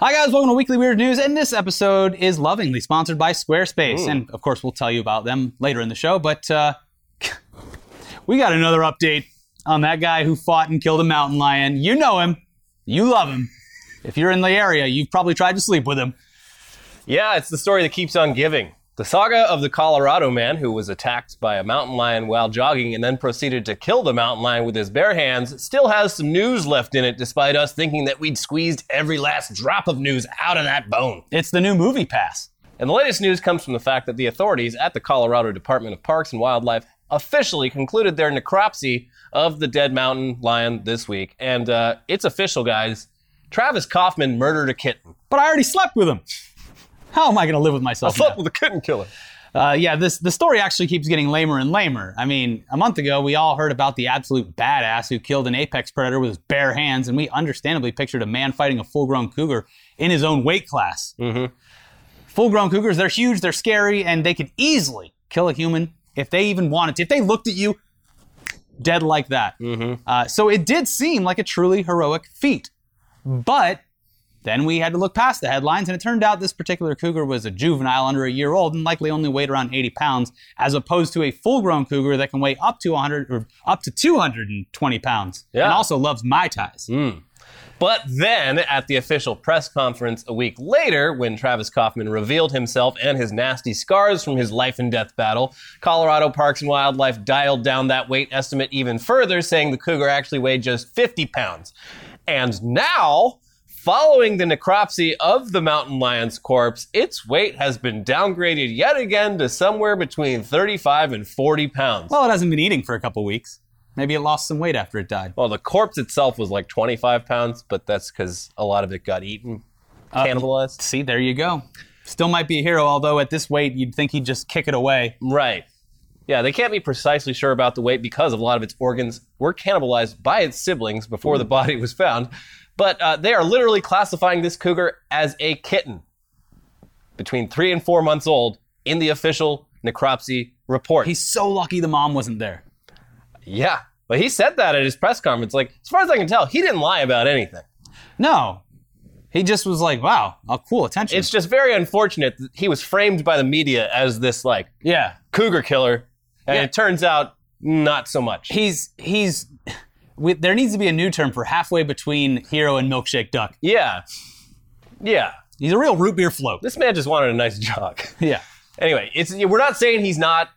Hi guys, welcome to Weekly Weird News, and this episode is lovingly sponsored by Squarespace, and of course we'll tell you about them later in the show. But uh, we got another update on that guy who fought and killed a mountain lion. You know him, you love him. If you're in the area, you've probably tried to sleep with him. Yeah, it's the story that keeps on giving. The saga of the Colorado man who was attacked by a mountain lion while jogging and then proceeded to kill the mountain lion with his bare hands still has some news left in it, despite us thinking that we'd squeezed every last drop of news out of that bone. It's the new MoviePass. And the latest news comes from the fact that the authorities at the Colorado Department of Parks and Wildlife officially concluded their necropsy of the dead mountain lion this week. And uh, it's official, guys. Travis Kaufman murdered a kitten. But I already slept with him. How am I going to live with myself? I slept now? with a kitten killer. Uh, yeah, this the story actually keeps getting lamer and lamer. I mean, a month ago we all heard about the absolute badass who killed an apex predator with his bare hands, and we understandably pictured a man fighting a full-grown cougar in his own weight class. Mhm. Full-grown cougars, they're huge, they're scary, and they could easily kill a human if they even wanted to. If they looked at you, dead like that. Uh, so it did seem like a truly heroic feat, but then we had to look past the headlines, and it turned out this particular cougar was a juvenile under a year old and likely only weighed around 80 pounds, as opposed to a full-grown cougar that can weigh up to 100 or up to 220 pounds, Yeah. and also loves mai tais. Hmm. But then, at the official press conference a week later, when Travis Kaufman revealed himself and his nasty scars from his life and death battle, Colorado Parks and Wildlife dialed down that weight estimate even further, saying the cougar actually weighed just 50 pounds. And now, following the necropsy of the mountain lion's corpse, its weight has been downgraded yet again to somewhere between 35 and 40 pounds. Well, it hasn't been eating for a couple weeks. Maybe it lost some weight after it died. Well, the corpse itself was like 25 pounds, but that's because a lot of it got eaten, uh, cannibalized. See, there you go. Still might be a hero, although at this weight you'd think he'd just kick it away. Right. Yeah, they can't be precisely sure about the weight because a lot of its organs were cannibalized by its siblings before the mm. body was found. But uh, they are literally classifying this cougar as a kitten between three and four months old in the official necropsy report. He's so lucky the mom wasn't there. yeah. But he said that at his press conference. Like, as far as I can tell, he didn't lie about anything. No. He just was like, wow, oh, cool attention. It's just very unfortunate that he was framed by the media as this, like, yeah. cougar killer. And Yeah. it turns out not so much. He's, he's, we, there needs to be a new term for halfway between hero and milkshake duck. Yeah. Yeah. He's a real root beer float. This man just wanted a nice jog. Yeah. anyway, it's we're not saying he's not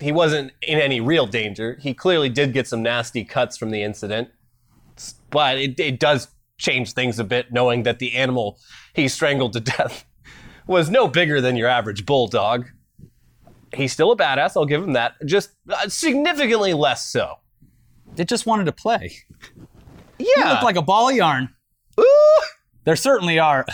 he wasn't in any real danger. He clearly did get some nasty cuts from the incident. But it, it does change things a bit knowing that the animal he strangled to death was no bigger than your average bulldog. He's still a badass, I'll give him that. Just uh, significantly less so. It just wanted to play. Yeah. He looked like a ball of yarn. Ooh. There certainly are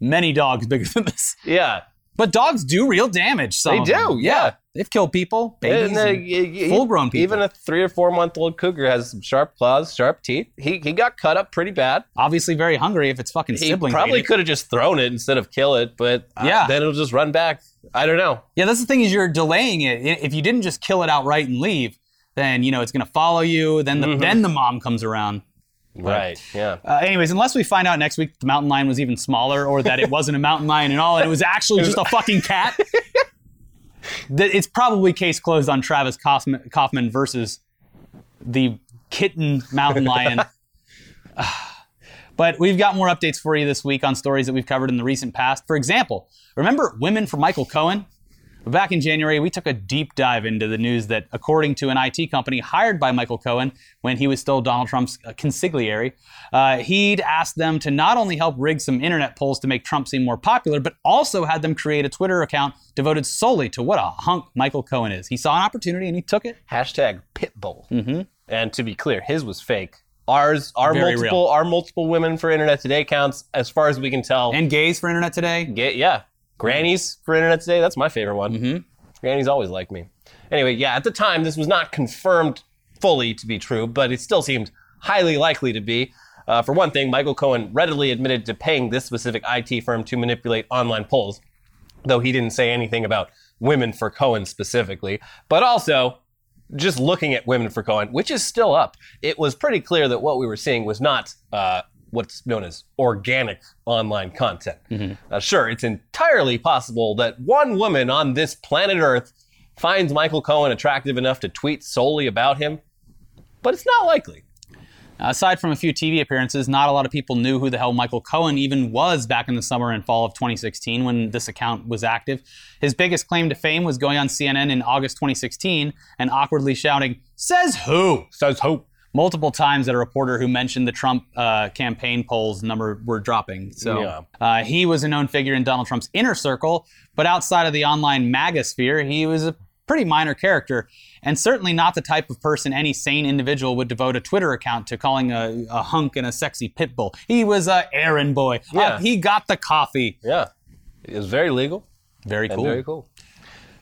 many dogs bigger than this. Yeah. But dogs do real damage. Some They do, yeah. They've killed people, babies, uh, and y- y- full-grown people. Even a three or four month old cougar has some sharp claws, sharp teeth. He he got cut up pretty bad. obviously very hungry if it's fucking sibling. He sibling. probably could have just thrown it instead of kill it, but uh, Yeah. then it'll just run back. I don't know. Yeah, that's the thing is you're delaying it. If you didn't just kill it outright and leave, then you know it's gonna follow you. Then the Mm-hmm. then the mom comes around. Right. Yeah. Uh, anyways, unless we find out next week the mountain lion was even smaller, or that it wasn't a mountain lion at all, and it was actually just a fucking cat, that it's probably case closed on Travis Kaufman, Kaufman versus the kitten mountain lion. But we've got more updates for you this week on stories that we've covered in the recent past. For example, remember Women for Michael Cohen? Back in January, we took a deep dive into the news that, according to an IT company hired by Michael Cohen when he was still Donald Trump's uh, consigliere, uh, he'd asked them to not only help rig some internet polls to make Trump seem more popular, but also had them create a Twitter account devoted solely to what a hunk Michael Cohen is. He saw an opportunity and he took it. Hashtag Pitbull. Mm-hmm. And to be clear, his was fake. Ours, our Very multiple, real. our multiple women for Internet Today counts, as far as we can tell. And gays for Internet Today. Get, yeah, grannies for Internet Today. That's my favorite one. Mm-hmm. Grannies always like me. Anyway, yeah, at the time this was not confirmed fully to be true, but it still seemed highly likely to be. Uh, for one thing, Michael Cohen readily admitted to paying this specific IT firm to manipulate online polls, though he didn't say anything about women for Cohen specifically. But also, just looking at women for Cohen, which is still up, it was pretty clear that what we were seeing was not uh, what's known as organic online content. Uh, sure, it's entirely possible that one woman on this planet Earth finds Michael Cohen attractive enough to tweet solely about him, but it's not likely. Aside from a few TV appearances, not a lot of people knew who the hell Michael Cohen even was back in the summer and fall of 2016 when this account was active. His biggest claim to fame was going on CNN in August 2016 and awkwardly shouting, Says who? Says who? Multiple times at a reporter who mentioned the Trump uh, campaign polls number were dropping. So Yeah. uh, he was a known figure in Donald Trump's inner circle, but outside of the online MAGA sphere, he was a pretty minor character, and certainly not the type of person any sane individual would devote a Twitter account to calling a, a hunk and a sexy pit bull. He was a errand boy. Uh, Yeah. he got the coffee. Yeah, it was very legal. Very cool. Very cool.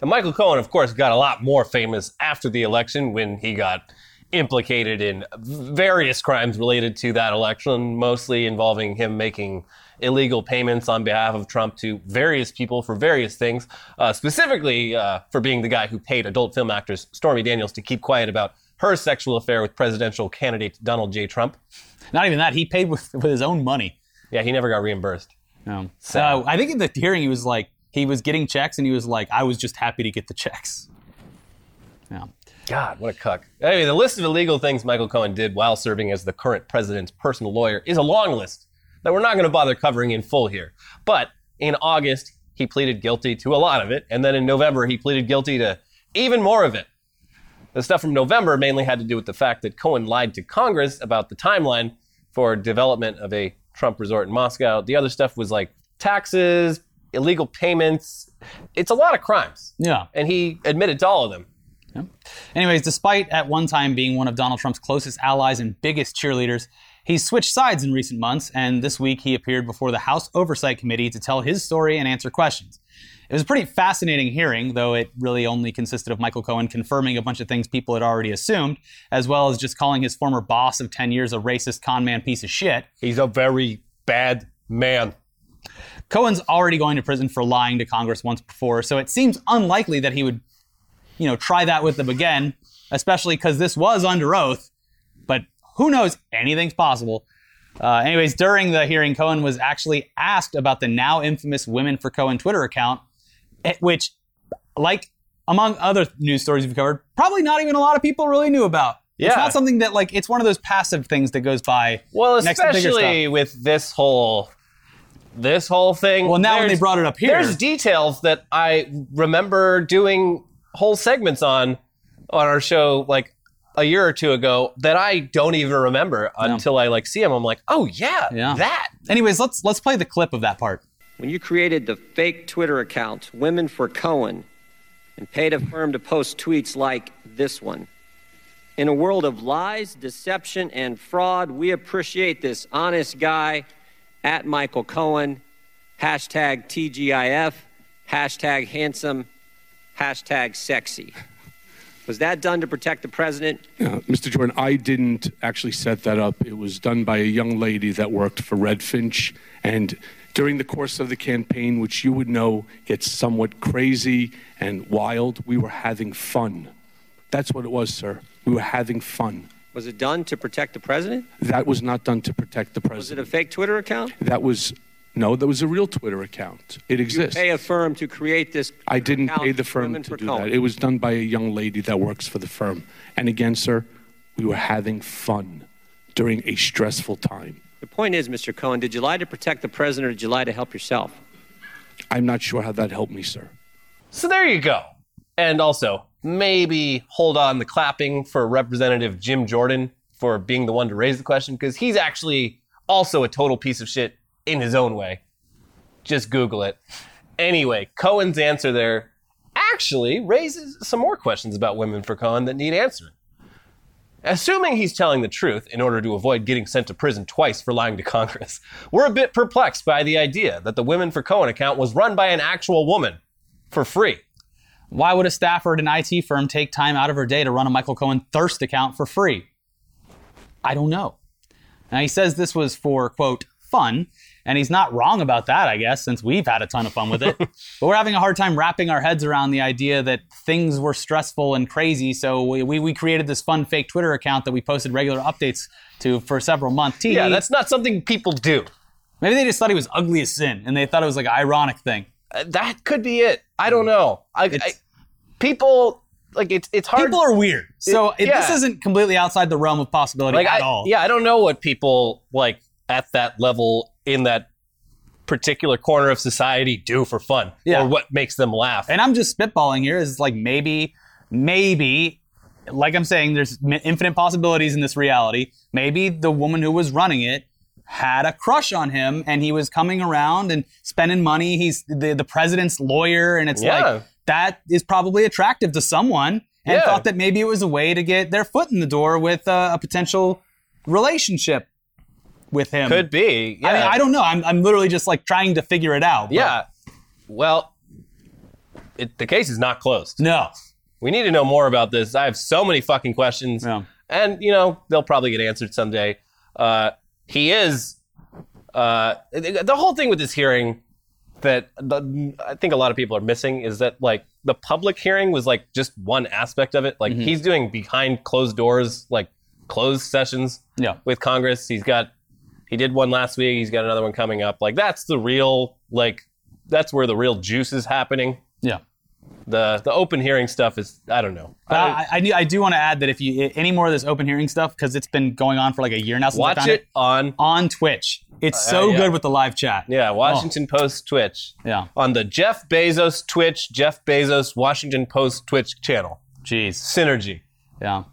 And Michael Cohen, of course, got a lot more famous after the election when he got implicated in various crimes related to that election, mostly involving him making illegal payments on behalf of Trump to various people for various things, uh, specifically uh, for being the guy who paid adult film actress Stormy Daniels to keep quiet about her sexual affair with presidential candidate Donald J. Trump. Not even that. He paid with, with his own money. Yeah, he never got reimbursed. Um, so I think in the hearing, he was like, he was getting checks, and he was like, I was just happy to get the checks. God, what a cuck. Anyway, the list of illegal things Michael Cohen did while serving as the current president's personal lawyer is a long list that we're not going to bother covering in full here. But in August, he pleaded guilty to a lot of it, and then in November, he pleaded guilty to even more of it. The stuff from November mainly had to do with the fact that Cohen lied to Congress about the timeline for development of a Trump resort in Moscow. The other stuff was like taxes, illegal payments. It's a lot of crimes. Yeah. And he admitted to all of them. Anyways, despite at one time being one of Donald Trump's closest allies and biggest cheerleaders, he's switched sides in recent months, and this week he appeared before the House Oversight Committee to tell his story and answer questions. It was a pretty fascinating hearing, though it really only consisted of Michael Cohen confirming a bunch of things people had already assumed, as well as just calling his former boss of 10 years a racist con man piece of shit. He's a very bad man. Cohen's already going to prison for lying to Congress once before, so it seems unlikely that he would, you know, try that with them again, especially because this was under oath. But who knows? Anything's possible. Uh, anyways, during the hearing, Cohen was actually asked about the now infamous Women for Cohen Twitter account, eh, which, like among other news stories we've covered, probably not even a lot of people really knew about. Yeah. It's not something that like it's one of those passive things that goes by. Well, next to bigger especially with this whole this whole thing. Well, now when they brought it up here, there's details that I remember doing whole segments on on our show like a year or two ago that I don't even remember until I like see them. I'm like, oh yeah, Yeah. that. anyways, let's let's play the clip of that part. When you created the fake Twitter account, Women for Cohen, and paid a firm to post tweets like this one. In a world of lies, deception, and fraud, we appreciate this honest guy at Michael Cohen. Hashtag TGIF, hashtag handsome, hashtag sexy. Was that done to protect the president? Uh, Mr. Jordan, I didn't actually set that up. It was done by a young lady that worked for Red Finch. And during the course of the campaign, which you would know gets somewhat crazy and wild, we were having fun. That's what it was, sir. We were having fun. Was it done to protect the president? That was not done to protect the president. Was it a fake Twitter account? That was, no, that was a real Twitter account. It exists. You Pay a firm to create this. I didn't pay the firm to do Cohen. that. It was done by a young lady that works for the firm. And again, sir, we were having fun during a stressful time. The point is, Mr. Cohen, did you lie to protect the president or did you lie to help yourself? I'm not sure how that helped me, sir. So there you go. And also, maybe hold on the clapping for Representative Jim Jordan for being the one to raise the question, because he's actually also a total piece of shit in his own way. Just Google it. Anyway, Cohen's answer there actually raises some more questions about women for Cohen that need answering. Assuming he's telling the truth in order to avoid getting sent to prison twice for lying to Congress, we're a bit perplexed by the idea that the Women for Cohen account was run by an actual woman for free. Why would a staffer at an IT firm take time out of her day to run a Michael Cohen thirst account for free? I don't know. Now, he says this was for, quote, fun, And he's not wrong about that, I guess, since we've had a ton of fun with it. but we're having a hard time wrapping our heads around the idea that things were stressful and crazy. So we, we, we created this fun fake Twitter account that we posted regular updates to for several months. Tee Yeah, that's not something people do. Maybe they just thought he was ugly as sin and they thought it was like an ironic thing. Uh, that could be it. I don't know. I, I people like it's it's hard. People are weird. So It- it, this isn't completely outside the realm of possibility like at I, all. yeah, I don't know what people like at that level in that particular corner of society do for fun Yeah. or what makes them laugh. And I'm just spitballing here. Is like maybe, maybe, like I'm saying, there's infinite possibilities in this reality. Maybe the woman who was running it had a crush on him, and he was coming around and spending money. He's the the president's lawyer, and it's Yeah. like that is probably attractive to someone, and Yeah. thought that maybe it was a way to get their foot in the door with uh, a potential relationship with him. Could be. Yeah. I mean, I don't know. I'm, I'm literally just like trying to figure it out. but yeah. Well, it, the case is not closed. No. We need to know more about this. I have so many fucking questions. Yeah. And, you know, they'll probably get answered someday. Uh, he is. Uh, the whole thing with this hearing that the, I think a lot of people are missing is that, like, the public hearing was, like, just one aspect of it. Like, Mm-hmm. he's doing behind closed doors, like, closed sessions Yeah. with Congress. He's got, he did one last week. He's got another one coming up. Like, that's the real, like, that's where the real juice is happening. Yeah. The the open hearing stuff is I don't know. But I- I, I, do- I do want to add that if you any more of this open hearing stuff, because it's been going on for like a year now since I watch found it on on Twitch. It's uh, so yeah. good with the live chat. yeah oh. Washington Post Twitch Yeah. on the Jeff Bezos Twitch Jeff Bezos Washington Post Twitch channel Jeez. synergy. Yeah.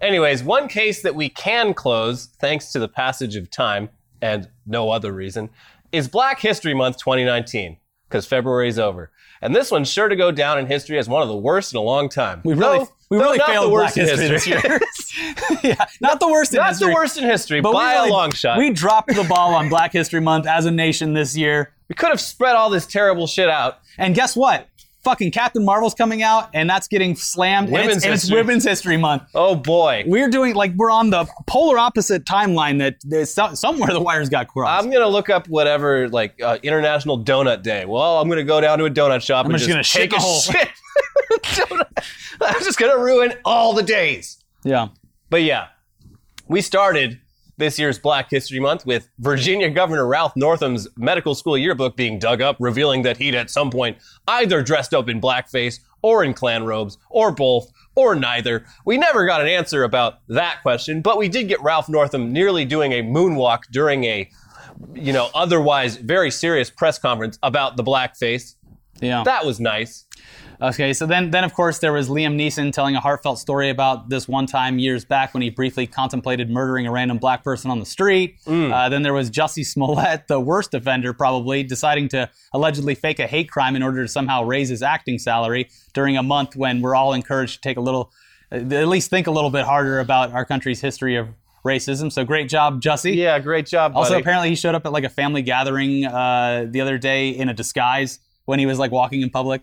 Anyways, one case that we can close thanks to the passage of time and no other reason is Black History Month 2019 because February is over. And this one's sure to go down in history as one of the worst in a long time. We really, No, we really failed the worst Black in history, this year. yeah, not the worst in Not history. the worst in history but by really- a long shot. We dropped the ball on Black History Month as a nation this year. we could have spread all this terrible shit out. And guess what? Fucking Captain Marvel's coming out, and that's getting slammed. and Women's it's, and it's History. Women's History Month. Oh boy. We're doing like we're on the polar opposite timeline. That there's so, somewhere the wires got crossed. I'm gonna look up whatever like uh, International Donut Day. Well, I'm gonna go down to a donut shop and just just, gonna take a hole. shit. I'm just gonna ruin all the days. yeah. But yeah, we started this year's Black History Month with Virginia Governor Ralph Northam's medical school yearbook being dug up, revealing that he'd at some point either dressed up in blackface or in Klan robes, or both, or neither. We never got an answer about that question, but we did get Ralph Northam nearly doing a moonwalk during a, you know, otherwise very serious press conference about the blackface. Yeah. That was nice. Okay, so then, then of course there was Liam Neeson telling a heartfelt story about this one time years back when he briefly contemplated murdering a random black person on the street. Uh, then there was Jussie Smollett, the worst offender probably, deciding to allegedly fake a hate crime in order to somehow raise his acting salary during a month when we're all encouraged to take a little, uh, at least think a little bit harder about our country's history of racism. So great job, Jussie. Yeah, great job. Also, apparently, he showed up at like a family gathering uh, the other day in a disguise when he was like walking in public.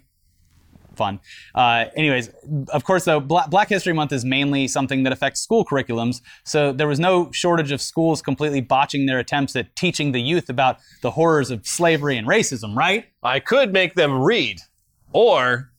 Fun. Uh, anyways, of course, though, Bla- Black History Month is mainly something that affects school curriculums. So there was no shortage of schools completely botching their attempts at teaching the youth about the horrors of slavery and racism, right? I could make them read, or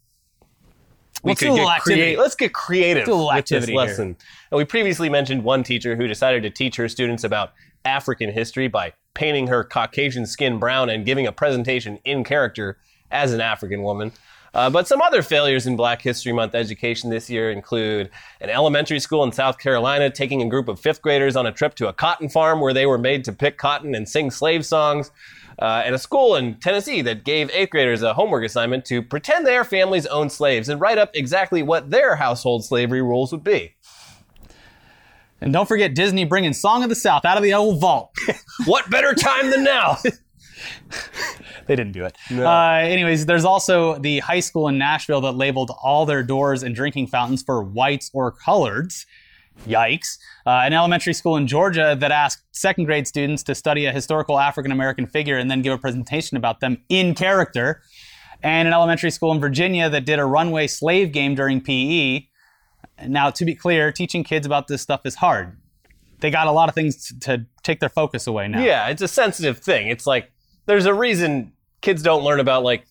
we Let's could do a little get activity. creative. Let's get creative Do a little with this here. lesson. And we previously mentioned one teacher who decided to teach her students about African history by painting her Caucasian skin brown and giving a presentation in character as an African woman. Uh, but some other failures in Black History Month education this year include an elementary school in South Carolina taking a group of fifth graders on a trip to a cotton farm where they were made to pick cotton and sing slave songs, uh, and a school in Tennessee that gave eighth graders a homework assignment to pretend their families owned slaves and write up exactly what their household slavery rules would be. And don't forget Disney bringing Song of the South out of the old vault. What better time than now? they didn't do it. Uh, anyways, there's also the high school in Nashville that labeled all their doors and drinking fountains for whites or coloreds. Yikes. Uh, an elementary school in Georgia that asked second grade students to study a historical African American figure and then give a presentation about them in character. And an elementary school in Virginia that did a runway slave game during PE. Now, to be clear, teaching kids about this stuff is hard. They got a lot of things to take their focus away now. Yeah, it's a sensitive thing. It's like there's a reason kids don't learn about like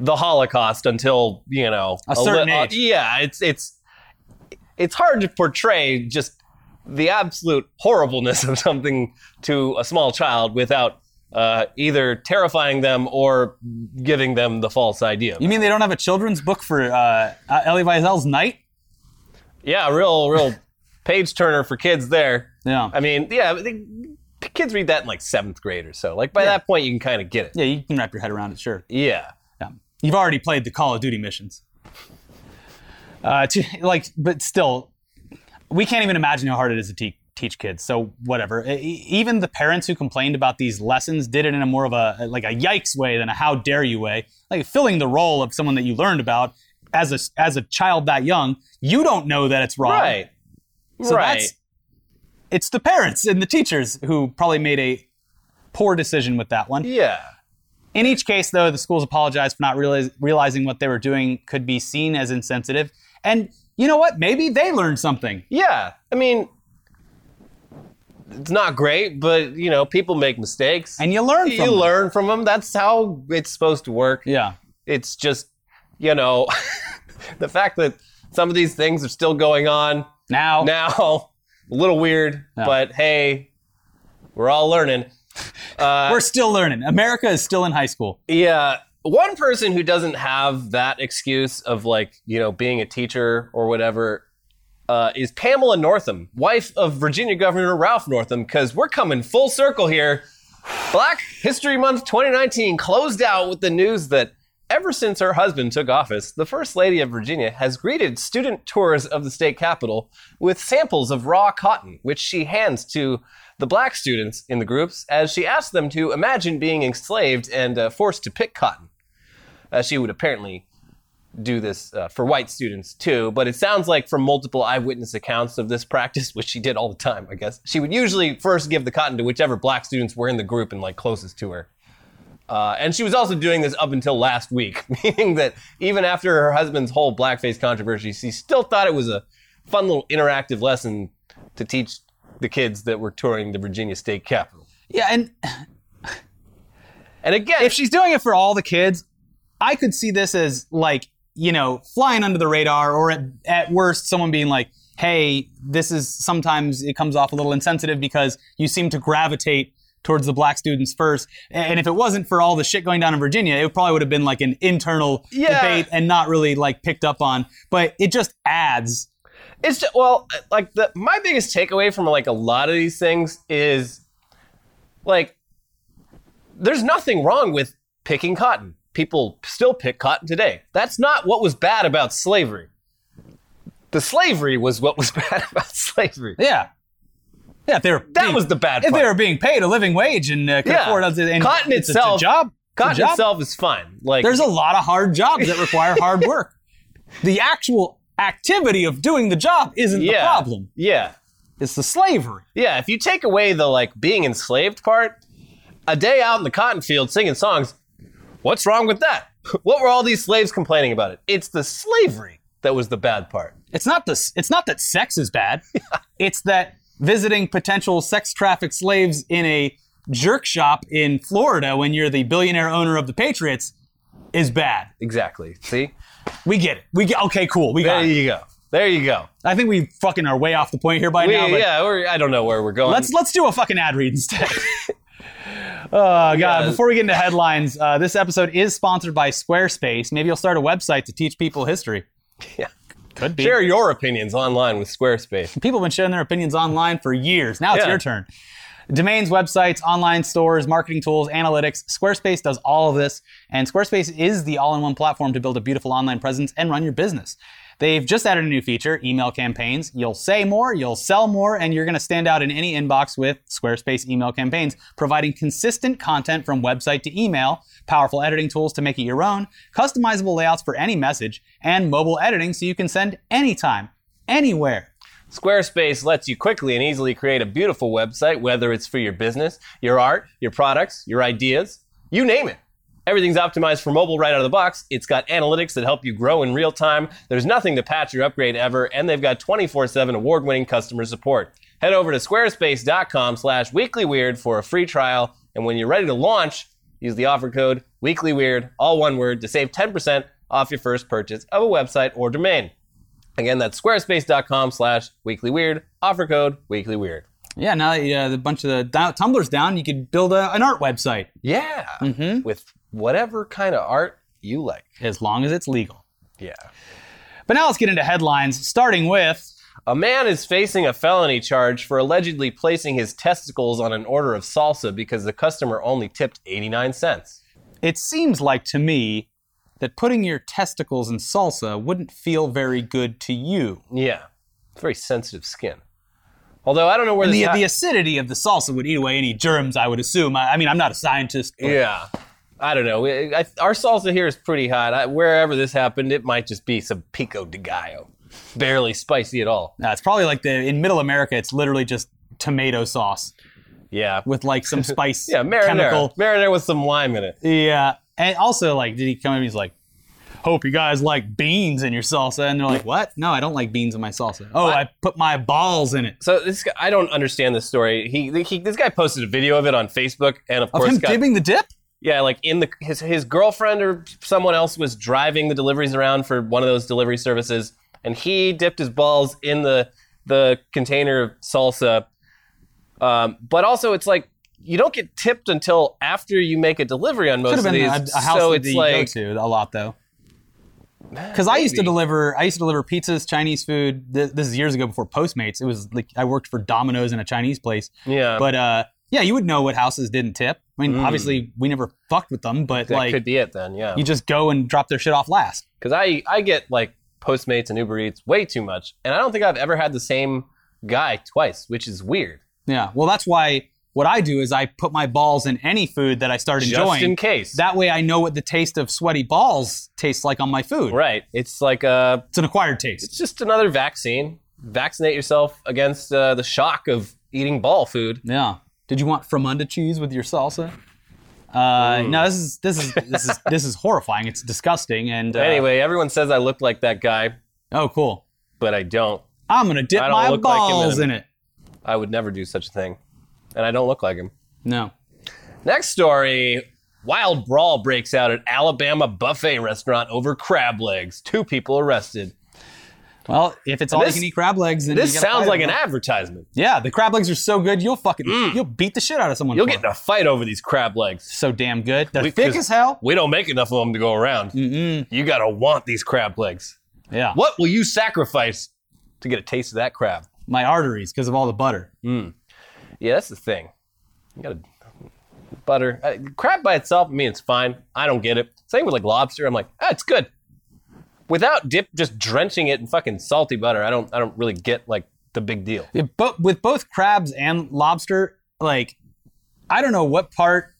the Holocaust until you know A certain li- uh, age. yeah, it's it's it's hard to portray just the absolute horribleness of something to a small child without uh, either terrifying them or giving them the false idea. You mean they don't have a children's book for uh, uh, Elie Wiesel's Night? Yeah, real real page turner for kids there. Yeah. I mean, yeah, kids read that in like seventh grade or so. Like by that point, you can kind of get it. Yeah, you can wrap your head around it, sure. Yeah. Yeah. You've already played the Call of Duty missions. Uh, to, like, but still, we can't even imagine how hard it is to te- teach kids. So whatever. E- even the parents who complained about these lessons did it in a more of a like a yikes way than a how dare you way, like filling the role of someone that you learned about as a as a child that young. You don't know that it's wrong. Right. So right. that's it's the parents and the teachers who probably made a poor decision with that one. Yeah. In each case, though, the schools apologized for not realize, realizing what they were doing could be seen as insensitive. And you know what? Maybe they learned something. Yeah. I mean, it's not great, but you know, people make mistakes. And you learn from you them. learn from them. That's how it's supposed to work. Yeah. It's just, you know, the fact that some of these things are still going on Now, now, a little weird, but hey, we're all learning. Uh, we're still learning. America is still in high school. Yeah. One person who doesn't have that excuse of like, you know, being a teacher or whatever uh, is Pamela Northam, wife of Virginia Governor Ralph Northam, because we're coming full circle here. Black History Month 2019 closed out with the news that ever since her husband took office, the First Lady of Virginia has greeted student tours of the state capitol with samples of raw cotton, which she hands to the black students in the groups as she asks them to imagine being enslaved and uh, forced to pick cotton. Uh, she would apparently do this uh, for white students too, but it sounds like from multiple eyewitness accounts of this practice, which she did all the time, I guess, she would usually first give the cotton to whichever black students were in the group and like closest to her. Uh, and she was also doing this up until last week, meaning that even after her husband's whole blackface controversy, she still thought it was a fun little interactive lesson to teach the kids that were touring the Virginia State Capitol. Yeah, and And again, if she's doing it for all the kids, I could see this as like, you know, flying under the radar, or at, at worst, someone being like, hey, this is sometimes it comes off a little insensitive because you seem to gravitate towards the black students first. And if it wasn't for all the shit going down in Virginia, it probably would have been like an internal Yeah. debate and not really like picked up on. But it just adds. It's just, well, like the my biggest takeaway from like a lot of these things is like there's nothing wrong with picking cotton. People still pick cotton today. That's not what was bad about slavery. The slavery was what was bad about slavery. Yeah. Yeah, if they were That being- was the bad part. if part. they were being paid a living wage and uh, could Yeah. afford it, and Cotton it's itself- a job. Cotton job. itself is fine. Like There's a lot of hard jobs that require hard work. The actual activity of doing the job isn't yeah, the problem. Yeah. It's the slavery. Yeah, if you take away the like being enslaved part, a day out in the cotton field singing songs, what's wrong with that? What were all these slaves complaining about it? It's the slavery that was the bad part. It's not this. It's not that sex is bad. It's that visiting potential sex trafficked slaves in a jerk shop in Florida when you're the billionaire owner of the Patriots is bad. Exactly. See? We get it. We get okay. Cool. We got There it. you go. There you go. I think we fucking are way off the point here by We, now. But yeah, we're, I don't know where we're going. Let's let's do a fucking ad read instead. oh god! Yeah. Before we get into headlines, uh, this episode is sponsored by Squarespace. Maybe you'll start a website to teach people history. Yeah. Could be. share your opinions online with Squarespace. People have been sharing their opinions online for years. Now it's Yeah. your turn. Domains, websites, online stores, marketing tools, analytics. Squarespace does all of this, and Squarespace is the all in one platform to build a beautiful online presence and run your business. They've just added a new feature, email campaigns. You'll say more, you'll sell more, and you're going to stand out in any inbox with Squarespace email campaigns, providing consistent content from website to email, powerful editing tools to make it your own, customizable layouts for any message, and mobile editing so you can send anytime, anywhere. Squarespace lets you quickly and easily create a beautiful website, whether it's for your business, your art, your products, your ideas, you name it. Everything's optimized for mobile right out of the box. It's got analytics that help you grow in real time. There's nothing to patch or upgrade ever, and they've got 24/7 award-winning customer support. Head over to squarespace.com/weeklyweird for a free trial, and when you're ready to launch, Use the offer code weeklyweird, all one word, to save 10% off your first purchase of a website or domain. Again, that's squarespace.com slash weeklyweird, offer code weeklyweird. Yeah, now that you, uh, the bunch of the down, Tumblr's down, you could build a, an art website Yeah, Mm-hmm. with whatever kind of art you like. as long as it's legal. Yeah. But now let's get into headlines, starting with A man is facing a felony charge for allegedly placing his testicles on an order of salsa because the customer only tipped 89 cents. it seems like to me that putting your testicles in salsa wouldn't feel very good to you. Yeah, it's very sensitive skin. Although I don't know where the, ha- the acidity of the salsa would eat away any germs, I would assume. I, I mean, I'm not a scientist. Yeah. I don't know. We- I, our salsa here is pretty hot. I, wherever this happened, it might just be some pico de gallo. Barely spicy at all. Uh, it's probably like the in Middle America. It's literally just tomato sauce Yeah. with like some spice, yeah, marinara. chemical. Marinara with some lime in it. Yeah, and also like, did he come in? and He's like, "Hope you guys like beans in your salsa," and they're like, "What? No, I don't like beans in my salsa. Oh, I put my balls in it." So this guy, I don't understand this story. He, he this guy posted a video of it on Facebook, and of Of course, him got, dipping the dip. Yeah, like in the his his girlfriend or someone else was driving the deliveries around for one of those delivery services, and he dipped his balls in the the container of salsa. Um, but also, it's like you don't get tipped until after you make a delivery on most Could have of been these. a, a house so that it's you like go to a lot though. Because I used to deliver, I used to deliver pizzas, Chinese food. This, this is years ago before Postmates. It was like I worked for Domino's in a Chinese place. yeah, But uh, yeah, you would know what houses didn't tip. I mean, obviously we never fucked with them, but Mm. that like could be it then. Yeah, you just go and drop their shit off last. because I I get like Postmates and Uber Eats way too much, and I don't think I've ever had the same guy twice, which is weird. Yeah. Well, that's why what I do is I put my balls in any food that I start Just enjoying. Just in case. That way I know what the taste of sweaty balls tastes like on my food. right. It's like a It's an acquired taste. it's just another vaccine. Vaccinate yourself against uh, the shock of eating ball food. Yeah. Did you want Fremunda cheese with your salsa? Uh, no, this is this is this is this is horrifying. It's disgusting. And uh, Anyway, everyone says I look like that guy, oh, cool. but I don't. I'm gonna dip my look like balls in- in it. I would never do such a thing, and I don't look like him. No. Next story. Wild brawl breaks out at Alabama buffet restaurant over crab legs. Two people arrested. Well, if it's all This- you can eat crab legs, then This sounds like an them. advertisement. Yeah, the crab legs are so good, you'll fucking you'll beat the shit out of someone. Mm. You'll get in a fight over these crab legs. so damn good. They're We- thick as hell. We don't make enough of them to go around. You gotta want these crab legs. Yeah. What will you sacrifice to get a taste of that crab? My arteries because of all the butter. Yeah, that's the thing. You gotta butter. Uh, crab by itself, I mean, it's fine. I don't get it. Same with like lobster. I'm like, ah, it's good. Without dip, just drenching it in fucking salty butter, I don't. I don't really get like the big deal. Yeah, but with both crabs and lobster, like I don't know what part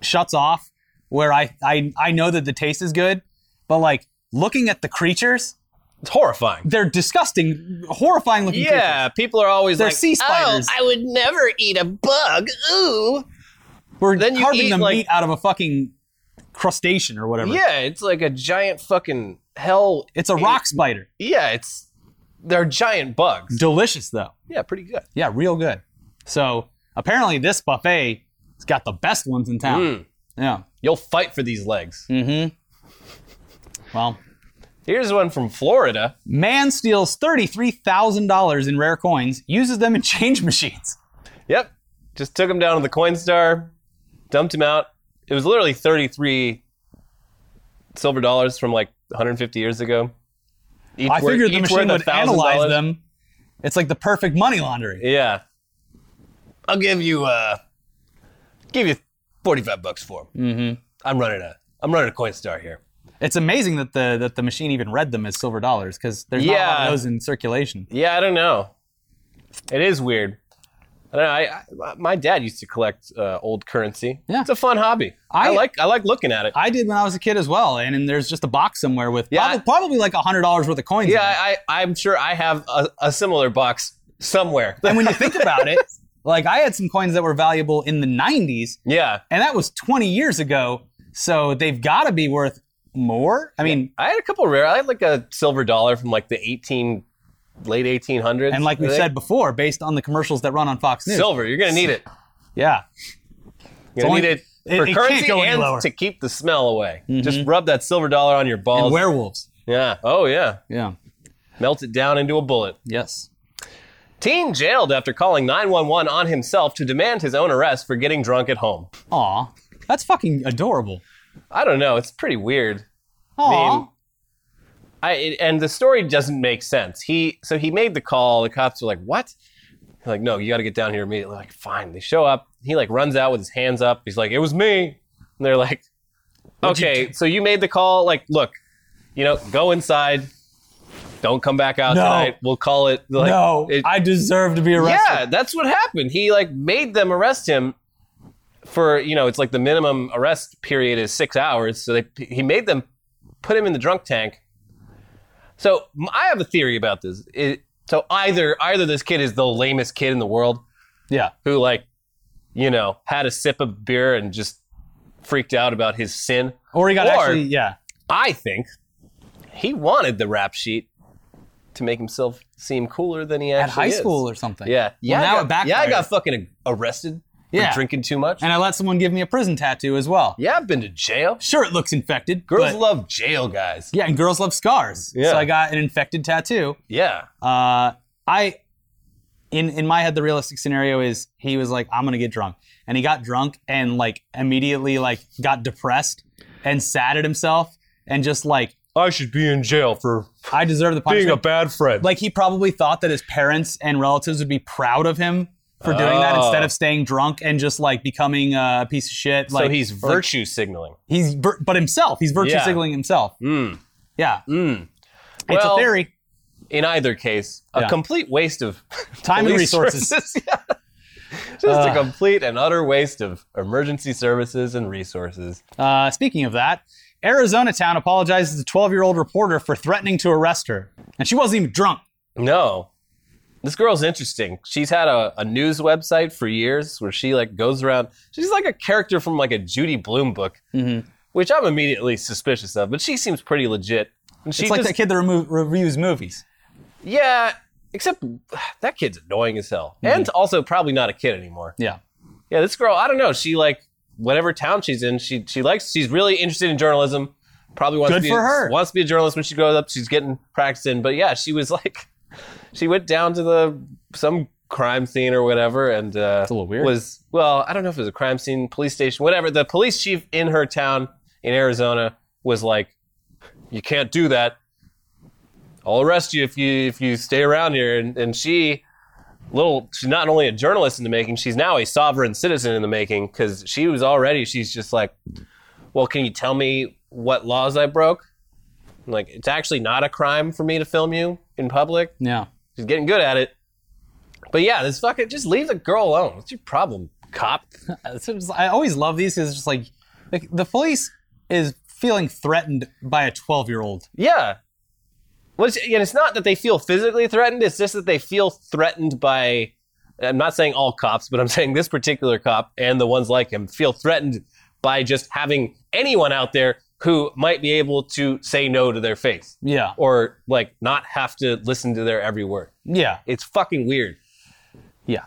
shuts off where I I I know that the taste is good, but like looking at the creatures, It's horrifying. they're disgusting, horrifying looking creatures. Yeah, people are always They're like, sea oh, spiders. Oh, I would never eat a bug. Ooh. We're Then you carving eat, the like- meat out of a fucking crustacean or whatever. Yeah, it's like a giant fucking hell. It's a rock spider. Yeah, it's they're giant bugs. Delicious though. Yeah, pretty good. Yeah, real good. So apparently this buffet has got the best ones in town. Mm. Yeah. You'll fight for these legs. Mm-hmm. Well, Here's one from Florida. man steals $33,000 in rare coins, uses them in change machines. Yep. Just took him down to the Coinstar, dumped him out. It was literally 33 silver dollars from like 150 years ago. Each I worth- figured the each machine worth would analyze $1,000. them. It's like the perfect money laundering. Yeah. I'll give you uh give you 45 bucks for them. Mm-hmm. I'm running a I'm running a Coinstar here. It's amazing that the that the machine even read them as silver dollars because there's not a lot Yeah. of those in circulation. Yeah, I don't know. It is weird. I don't know. I, I my dad used to collect uh, old currency. Yeah. it's a fun hobby. I, I- like I like looking at it. I did when I was a kid as well, and, and there's just a box somewhere with Yeah, probably, probably like hundred dollars worth of coins. in yeah. I, I I'm sure I have a, a similar box somewhere. and when you think about it, like I had some coins that were valuable in the '90s, yeah, and that was 20 years ago. So they've got to be worth more. I mean, I had a couple rare. I had like a silver dollar from like the 18 late 1800s. and like we think. said before, based on the commercials that run on Fox News, silver. You're gonna need it. yeah, You're gonna need it It, for it currency can't go any and lower. to keep the smell away. Mm-hmm. Just rub that silver dollar on your and balls. werewolves. yeah. Oh yeah. Yeah. Melt it down into a bullet. Yes. Teen jailed after calling 911 on himself to demand his own arrest for getting drunk at home. Aw. That's fucking adorable. I don't know. It's pretty weird. Aw. mean, I and the story doesn't make sense. He so he made the call. The cops are like, "What?" They're like, "No, you got to get down here immediately." Like, fine. They show up. He like runs out with his hands up. He's like, "It was me." And they're like, "Okay, so you made the call. Like, look, you know, go inside. Don't come back out No. tonight. We'll call it." Like, no, it- I deserve to be arrested. yeah, that's what happened. He like made them arrest him for you know it's like the minimum arrest period is six hours. So they he made them put him in the drunk tank. So I have a theory about this. It, so either either this kid is the lamest kid in the world Yeah. who like you know had a sip of beer and just freaked out about his sin. Or he got Or- actually, yeah. I think he wanted the rap sheet to make himself seem cooler than he actually At high is. school or something. Yeah, yeah. now I it got, backfired. yeah, I got fucking arrested for Yeah. drinking too much. And I let someone give me a prison tattoo as well. yeah, I've been to jail. Sure, it looks infected. Girls but- love jail guys. Yeah, and girls love scars. Yeah. So I got an infected tattoo. Yeah. Uh, I, in in my head, the realistic scenario is he was like, I'm gonna get drunk, and he got drunk and like immediately like got depressed and sad at himself and just like I should be in jail for I deserve the punishment. Being a bad friend. like he probably thought that his parents and relatives would be proud of him for doing that Oh. instead of staying drunk and just like becoming a piece of shit. so Like he's or, like, virtue signaling. he's vir- but himself. He's virtue Yeah. signaling himself. Mm. Yeah, Mm. it's Well, a theory. In either case, a Yeah. complete waste of Time and resources. Yeah. Just a Uh. complete and utter waste of emergency services and resources. Uh, speaking of that, Arizona Town apologizes to 12 year old reporter for threatening to arrest her. And she wasn't even drunk. No. This girl's interesting. She's had a, a news website for years where she like goes around. She's like a character from like a Judy Blume book, Mm-hmm. which I'm immediately suspicious of. But she seems pretty legit. And she It's like just, that kid that remo- reviews movies. yeah. Except that kid's annoying as hell, Mm-hmm. and also probably not a kid anymore. Yeah. Yeah, this girl. I don't know. She like whatever town she's in. She she likes. She's really interested in journalism. Probably wants Good to be, for her. Wants to be a journalist when she grows up. She's getting practice in. But yeah, she was like, she went down to the some crime scene or whatever, and uh, a little weird. Was well, I don't know if it was a crime scene, police station, whatever. The police chief in her town in Arizona was like, "You can't do that. I'll arrest you if you if you stay around here." And and she little she's not only a journalist in the making she's now a sovereign citizen in the making because she was already she's just like well can you tell me what laws i broke I'm like it's actually not a crime for me to film you in public. Yeah. she's getting good at it. But yeah this fucking just leave the girl alone. What's your problem cop? I always love these because it's just like, like the police is feeling threatened by a 12 year old. yeah. Well, it's, and it's not that they feel physically threatened it's just that they feel threatened by i'm not saying all cops but i'm saying this particular cop and the ones like him feel threatened by just having anyone out there who might be able to say no to their face Yeah. or like not have to listen to their every word Yeah. it's fucking weird Yeah.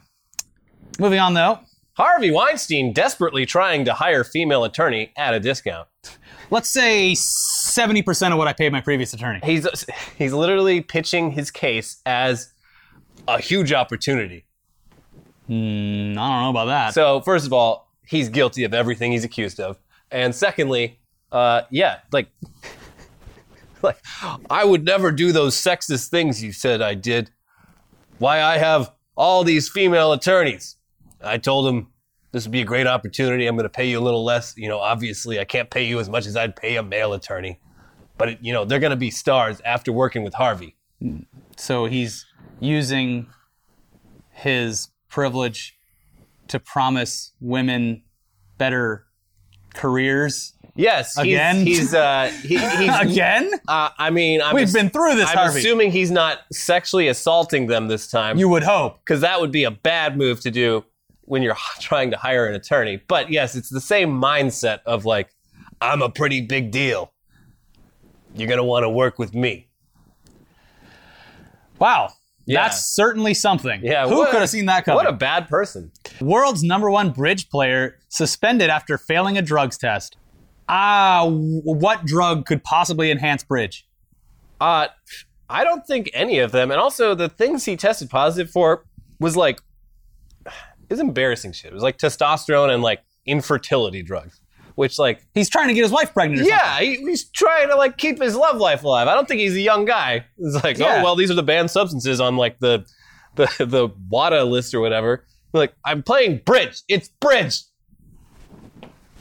Moving on though, harvey weinstein desperately trying to hire female attorney at a discount let's say 70% of what I paid my previous attorney. he's he's literally pitching his case as a huge opportunity Mm, I don't know about that. So first of all, he's guilty of everything he's accused of, and secondly, uh, yeah, like, like I would never do those sexist things you said I did. Why I have all these female attorneys? I told him this would be a great opportunity. I'm going to pay you a little less. You know, obviously, I can't pay you as much as I'd pay a male attorney, but it, you know they're going to be stars after working with Harvey. so he's using his privilege to promise women better careers Yes, he's, Again? He's uh, he, he's again. Uh, I mean, I'm We've ass- been through this, I'm Harvey. assuming he's not sexually assaulting them this time, You would hope. because that would be a bad move to do when you're trying to hire an attorney. But yes, it's the same mindset of like, I'm a pretty big deal. You're gonna want to work with me. Wow. Yeah. That's certainly something. Yeah, Who what- could have seen that coming? What a bad person. World's number one bridge player suspended after failing a drugs test. Ah, what drug could possibly enhance bridge? Uh, I don't think any of them. And also, the things he tested positive for was like, it's embarrassing shit. It was like testosterone and like infertility drugs, which like, He's trying to get his wife pregnant. Or something. yeah, he, he's trying to like keep his love life alive. I don't think he's a young guy. It's like, Yeah. oh well, these are the banned substances on like the the the WADA list or whatever. Like, I'm playing bridge. It's bridge.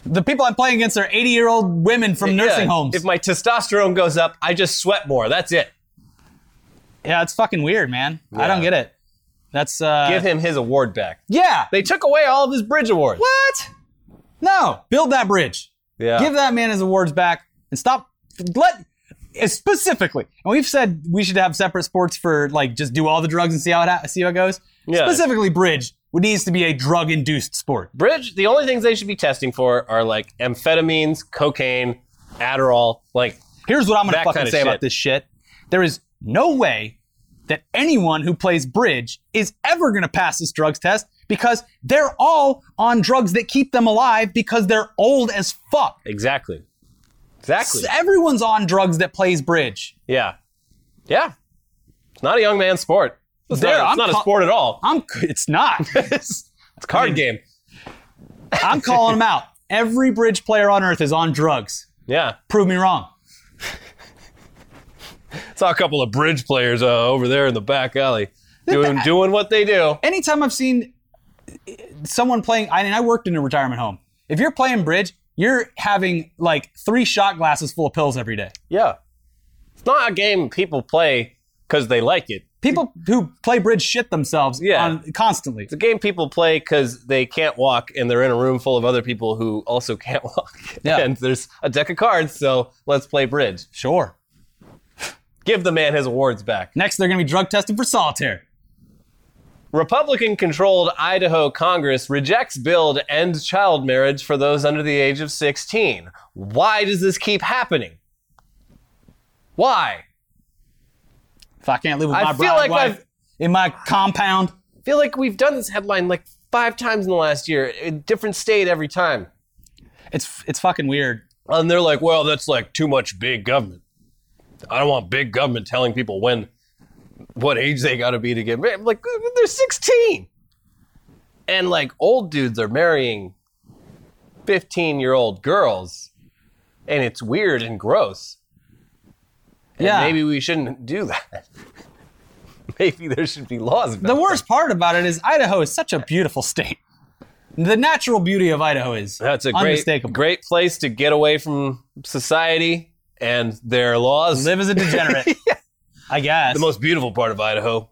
The people I'm playing against are 80 year old women from nursing homes. If my testosterone goes up, I just sweat more. That's it. yeah, it's fucking weird, man. I don't get it. That's uh, Give him his award back. yeah. They took away all of his bridge awards. What? No, build that bridge. Yeah. Give that man his awards back and stop. Let specifically, and we've said we should have separate sports for like just do all the drugs and see how it ha- see how it goes. Yeah. Specifically, bridge needs to be a drug induced sport. Bridge, the only things they should be testing for are like amphetamines, cocaine, Adderall. Like, Here's what I'm gonna fucking kinda say shit. about this shit. There is no way that anyone who plays bridge is ever gonna pass this drugs test because they're all on drugs that keep them alive because they're old as fuck. exactly. Exactly. Everyone's on drugs that plays bridge. Yeah. Yeah. It's not a young man's sport. It's, There, not, it's not a sport at all. I'm. It's not. it's a card mean- game. I'm calling them out. Every bridge player on earth is on drugs. Yeah. Prove me wrong. Saw a couple of bridge players uh, over there in the back alley doing doing what they do. Anytime I've seen someone playing, I mean, I worked in a retirement home. If you're playing bridge, you're having like three shot glasses full of pills every day. Yeah. It's not a game people play because they like it. People who play bridge shit themselves Yeah. on, constantly. It's a game people play because they can't walk and they're in a room full of other people who also can't walk. Yeah. And there's a deck of cards, so let's play bridge. Sure. Give the man his awards back. Next, they're going to be drug tested for solitaire. Republican controlled Idaho Congress rejects bill to end child marriage for those under the age of 16. Why does this keep happening? Why? If I can't live with I my feel bride like wife I've- in my compound, I feel like we've done this headline like five times in the last year, a different state every time. it's it's fucking weird. And they're like, well, that's like too much big government. I don't want big government telling people when, what age they got to be to get married. Like, they're 16. And like, old dudes are marrying 15 year old girls. And it's weird and gross. And Yeah. Maybe we shouldn't do that. maybe there should be laws about The worst part about it is Idaho is such a beautiful state. The natural beauty of Idaho is That's a great, great place to get away from society and their laws. Live as a degenerate. I guess. The most beautiful part of Idaho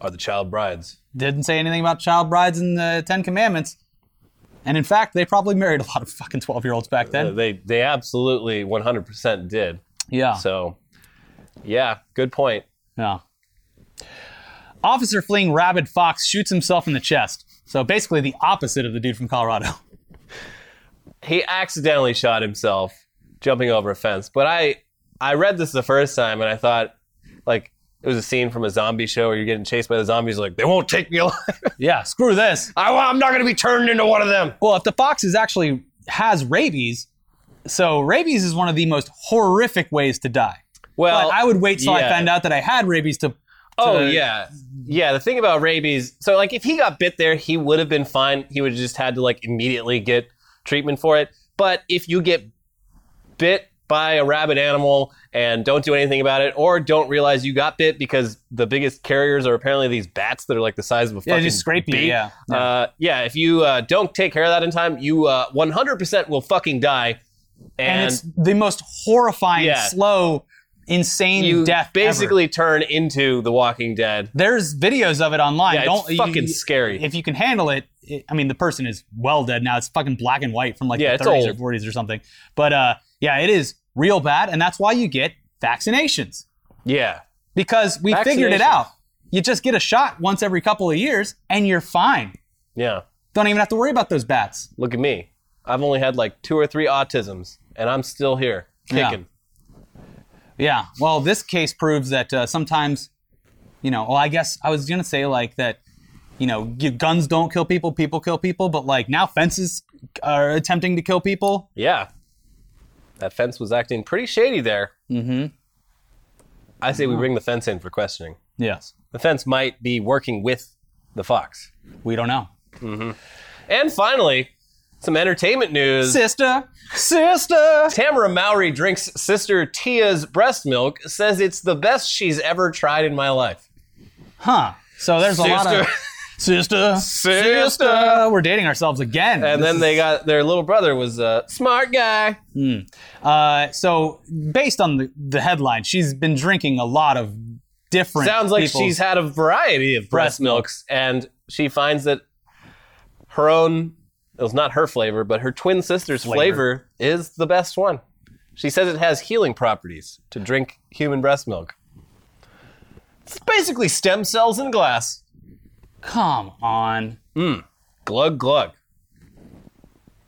are the child brides. Didn't say anything about child brides in the Ten Commandments. And in fact, they probably married a lot of fucking 12 year olds back then. Uh, they they absolutely 100% did. yeah. So, yeah, good point. Yeah. Officer fleeing rabid fox shoots himself in the chest. So basically the opposite of the dude from Colorado. He accidentally shot himself jumping over a fence. But I I read this the first time and I thought like it was a scene from a zombie show where you're getting chased by the zombies like they won't take me alive. Yeah, screw this. I, I'm not going to be turned into one of them. Well, if the fox is actually has rabies, so rabies is one of the most horrific ways to die. Well, But I would wait till I found out that I had rabies to. Oh to- yeah, yeah. The thing about rabies, so like if he got bit there, he would have been fine. He would have just had to like immediately get treatment for it. But if you get bit by a rabid animal and don't do anything about it, or don't realize you got bit because the biggest carriers are apparently these bats that are like the size of a Yeah, fucking just scrape you, bee. yeah. Yeah. Uh, yeah. If you uh, don't take care of that in time, you uh, 100% will fucking die. And, And, it's the most horrifying, Yeah. slow, insane you death. ever. basically turn into The Walking Dead. there's videos of it online. Yeah, Don't it's fucking scary. If you can handle it, it, I mean, the person is well dead now. It's fucking black and white from like Yeah, the 30s old. or 40s or something. But uh, yeah, it is real bad, and that's why you get vaccinations Yeah. because we figured it out. You just get a shot once every couple of years, and you're fine. Yeah. Don't even have to worry about those bats. Look at me. I've only had like two or three autisms, and I'm still here kicking. Yeah. Well, this case proves that uh, sometimes you know, well, I guess I was gonna say like that, you know, guns don't kill people, people kill people, but like now fences are attempting to kill people. Yeah. That fence was acting pretty shady there. Mm-hmm. I say we bring the fence in for questioning. Yes, The fence might be working with the fox. we don't know. Mm-hmm. And finally, some entertainment news. Sister, sister. Tamera Mowry drinks sister Tia's breast milk, says it's the best she's ever tried in my life. Huh. So there's a lot of sister, Sister. Sister. We're dating ourselves again. And This then is- they got their little brother was a smart guy. Uh, so based on the, the headline, she's been drinking a lot of different. Sounds like she's had a variety of breast, Breast milk. milks, and she finds that her own, it was not her flavor, but her twin sister's Flavor. flavor is the best one. She says it has healing properties to drink human breast milk. It's basically stem cells in glass. Come on, mm. Glug glug.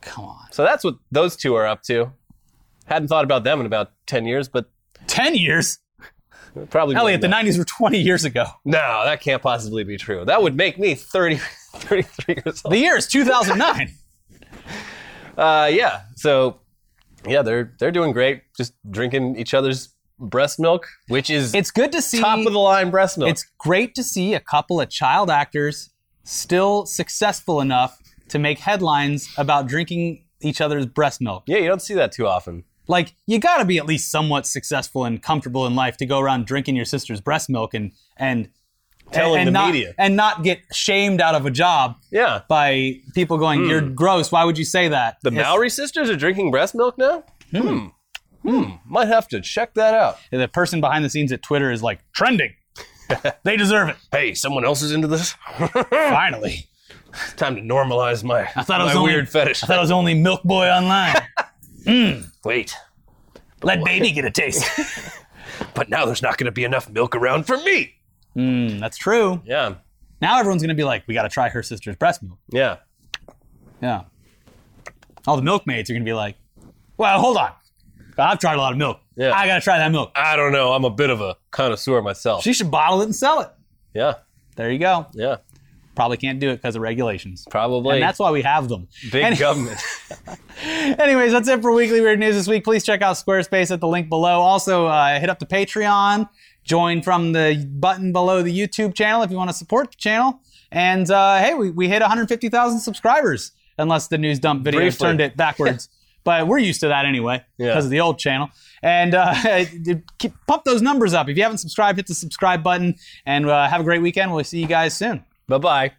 come on. So that's what those two are up to. Hadn't thought about them in about 10 years, but Ten years, probably. Elliot. The '90s were 20 years ago. No, that can't possibly be true. That would make me 30, 33 years old. The year is 2009. Uh, yeah. So, yeah, they're they're doing great. Just drinking each other's breast milk, which is it's good to see. top of the line breast milk. It's great to see a couple of child actors still successful enough to make headlines about drinking each other's breast milk. yeah, you don't see that too often. Like, you got to be at least somewhat successful and comfortable in life to go around drinking your sister's breast milk and and Telling and the not, media. and not get shamed out of a job Yeah. by people going, "You're gross. Why would you say that?" Hmm. The It's- Mowry sisters are drinking breast milk now? Hmm. Hmm. Might have to check that out. And the person behind the scenes at Twitter is like trending. they deserve it. Hey, someone else is into this? Finally, Time to normalize my, I thought it was my only, weird fetish. I thought it was only Milk Boy online. Mmm. Wait, Let baby get a taste. but now there's not going to be enough milk around for me. Mm, that's true. Yeah. Now everyone's gonna be like, "We got to try her sister's breast milk." Yeah. Yeah. All the milkmaids are gonna be like, "Well, hold on. I've tried a lot of milk. Yeah. I gotta try that milk. I don't know. I'm a bit of a connoisseur myself. She should bottle it and sell it." yeah. There you go. Yeah. Probably can't do it because of regulations. Probably. And that's why we have them. big Any- government. Anyways, that's it for Weekly Weird News this week. Please check out Squarespace at the link below. Also, uh, hit up the Patreon. Join from the button below the YouTube channel if you want to support the channel. And uh, hey, we, we hit 150,000 subscribers, unless the news dump video Briefly. turned it backwards. but we're used to that anyway Yeah. because of the old channel. And uh, keep, pump those numbers up. If you haven't subscribed, hit the subscribe button. And uh, have a great weekend. We'll see you guys soon. bye bye.